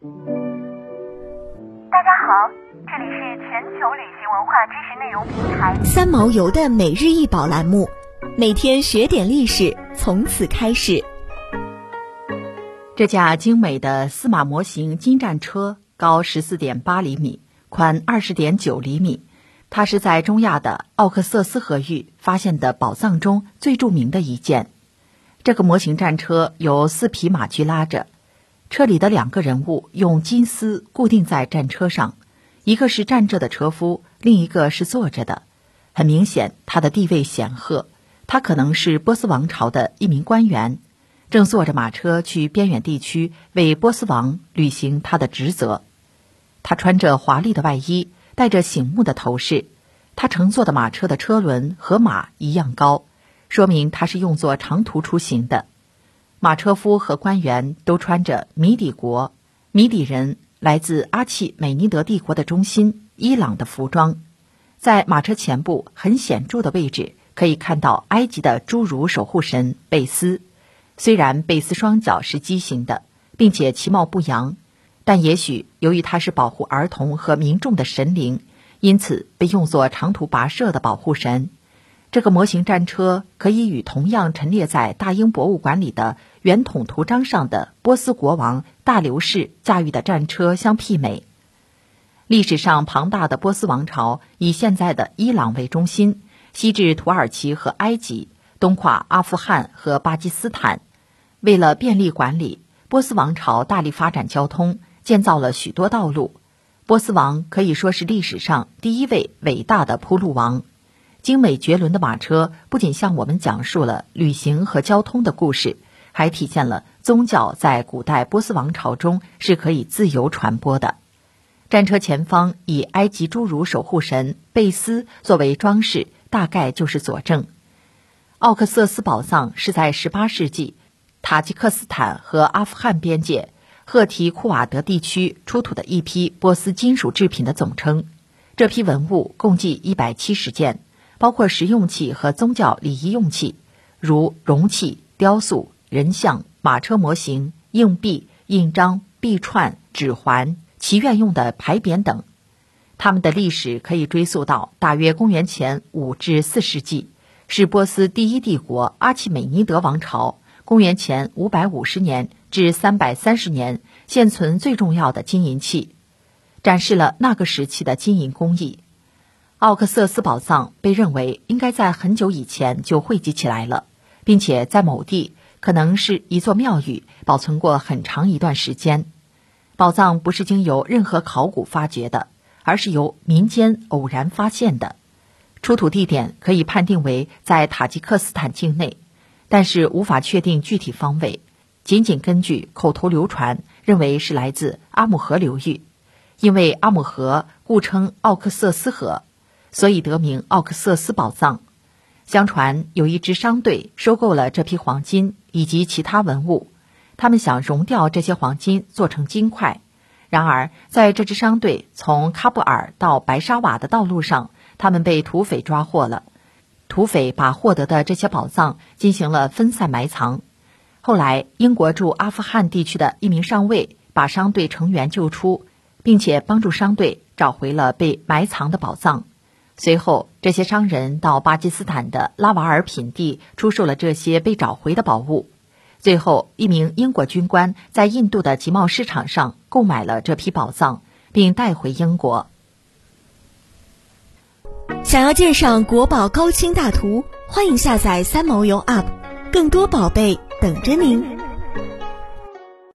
大家好，这里是全球旅行文化知识内容平台三毛游的每日一宝栏目，每天学点历史，从此开始。这架精美的司马模型金战车高十四点八厘米，宽二十点九厘米。它是在中亚的奥克瑟斯河域发现的宝藏中最著名的一件。这个模型战车由四匹马驹拉着，车里的两个人物用金丝固定在战车上，一个是站着的车夫，另一个是坐着的。很明显，他的地位显赫，他可能是波斯王朝的一名官员。正坐着马车去边远地区为波斯王履行他的职责。他穿着华丽的外衣，戴着醒目的头饰。他乘坐的马车的车轮和马一样高，说明他是用作长途出行的。马车夫和官员都穿着米底国（米底人来自阿契美尼德帝国的中心伊朗）的服装。在马车前部很显著的位置，可以看到埃及的侏儒守护神贝斯。虽然贝斯双脚是畸形的，并且其貌不扬，但也许由于他是保护儿童和民众的神灵，因此被用作长途跋涉的保护神。这个模型战车可以与同样陈列在大英博物馆里的圆筒图章上的波斯国王大流士驾驭的战车相媲美。历史上庞大的波斯王朝以现在的伊朗为中心，西至土耳其和埃及，东跨阿富汗和巴基斯坦。为了便利管理，波斯王朝大力发展交通，建造了许多道路。波斯王可以说是历史上第一位伟大的铺路王。精美绝伦的马车不仅向我们讲述了旅行和交通的故事，还体现了宗教在古代波斯王朝中是可以自由传播的。战车前方以埃及侏儒守护神贝斯作为装饰，大概就是佐证。奥克瑟斯宝藏是在18世纪。塔吉克斯坦和阿富汗边界赫提库瓦德地区出土的一批波斯金属制品的总称。这批文物共计一百七十件，包括实用器和宗教礼仪用器，如容器、雕塑、人像、马车模型、硬币、印章、币串、指环、祈愿用的牌匾等。它们的历史可以追溯到大约公元前五至四世纪，是波斯第一帝国阿契美尼德王朝。公元前五百五十年至三百三十年，现存最重要的金银器，展示了那个时期的金银工艺。奥克瑟斯宝藏被认为应该在很久以前就汇集起来了，并且在某地可能是一座庙宇保存过很长一段时间。宝藏不是经由任何考古发掘的，而是由民间偶然发现的。出土地点可以判定为在塔吉克斯坦境内。但是无法确定具体方位，仅仅根据口头流传，认为是来自阿姆河流域，因为阿姆河故称奥克瑟斯河，所以得名奥克瑟斯宝藏。相传有一支商队收购了这批黄金以及其他文物，他们想熔掉这些黄金做成金块。然而，在这支商队从喀布尔到白沙瓦的道路上，他们被土匪抓获了。土匪把获得的这些宝藏进行了分散埋藏。后来，英国驻阿富汗地区的一名上尉把商队成员救出，并且帮助商队找回了被埋藏的宝藏。随后，这些商人到巴基斯坦的拉瓦尔品地出售了这些被找回的宝物。最后，一名英国军官在印度的集贸市场上购买了这批宝藏，并带回英国。想要鉴赏国宝高清大图，欢迎下载三毛游 App，更多宝贝等着您。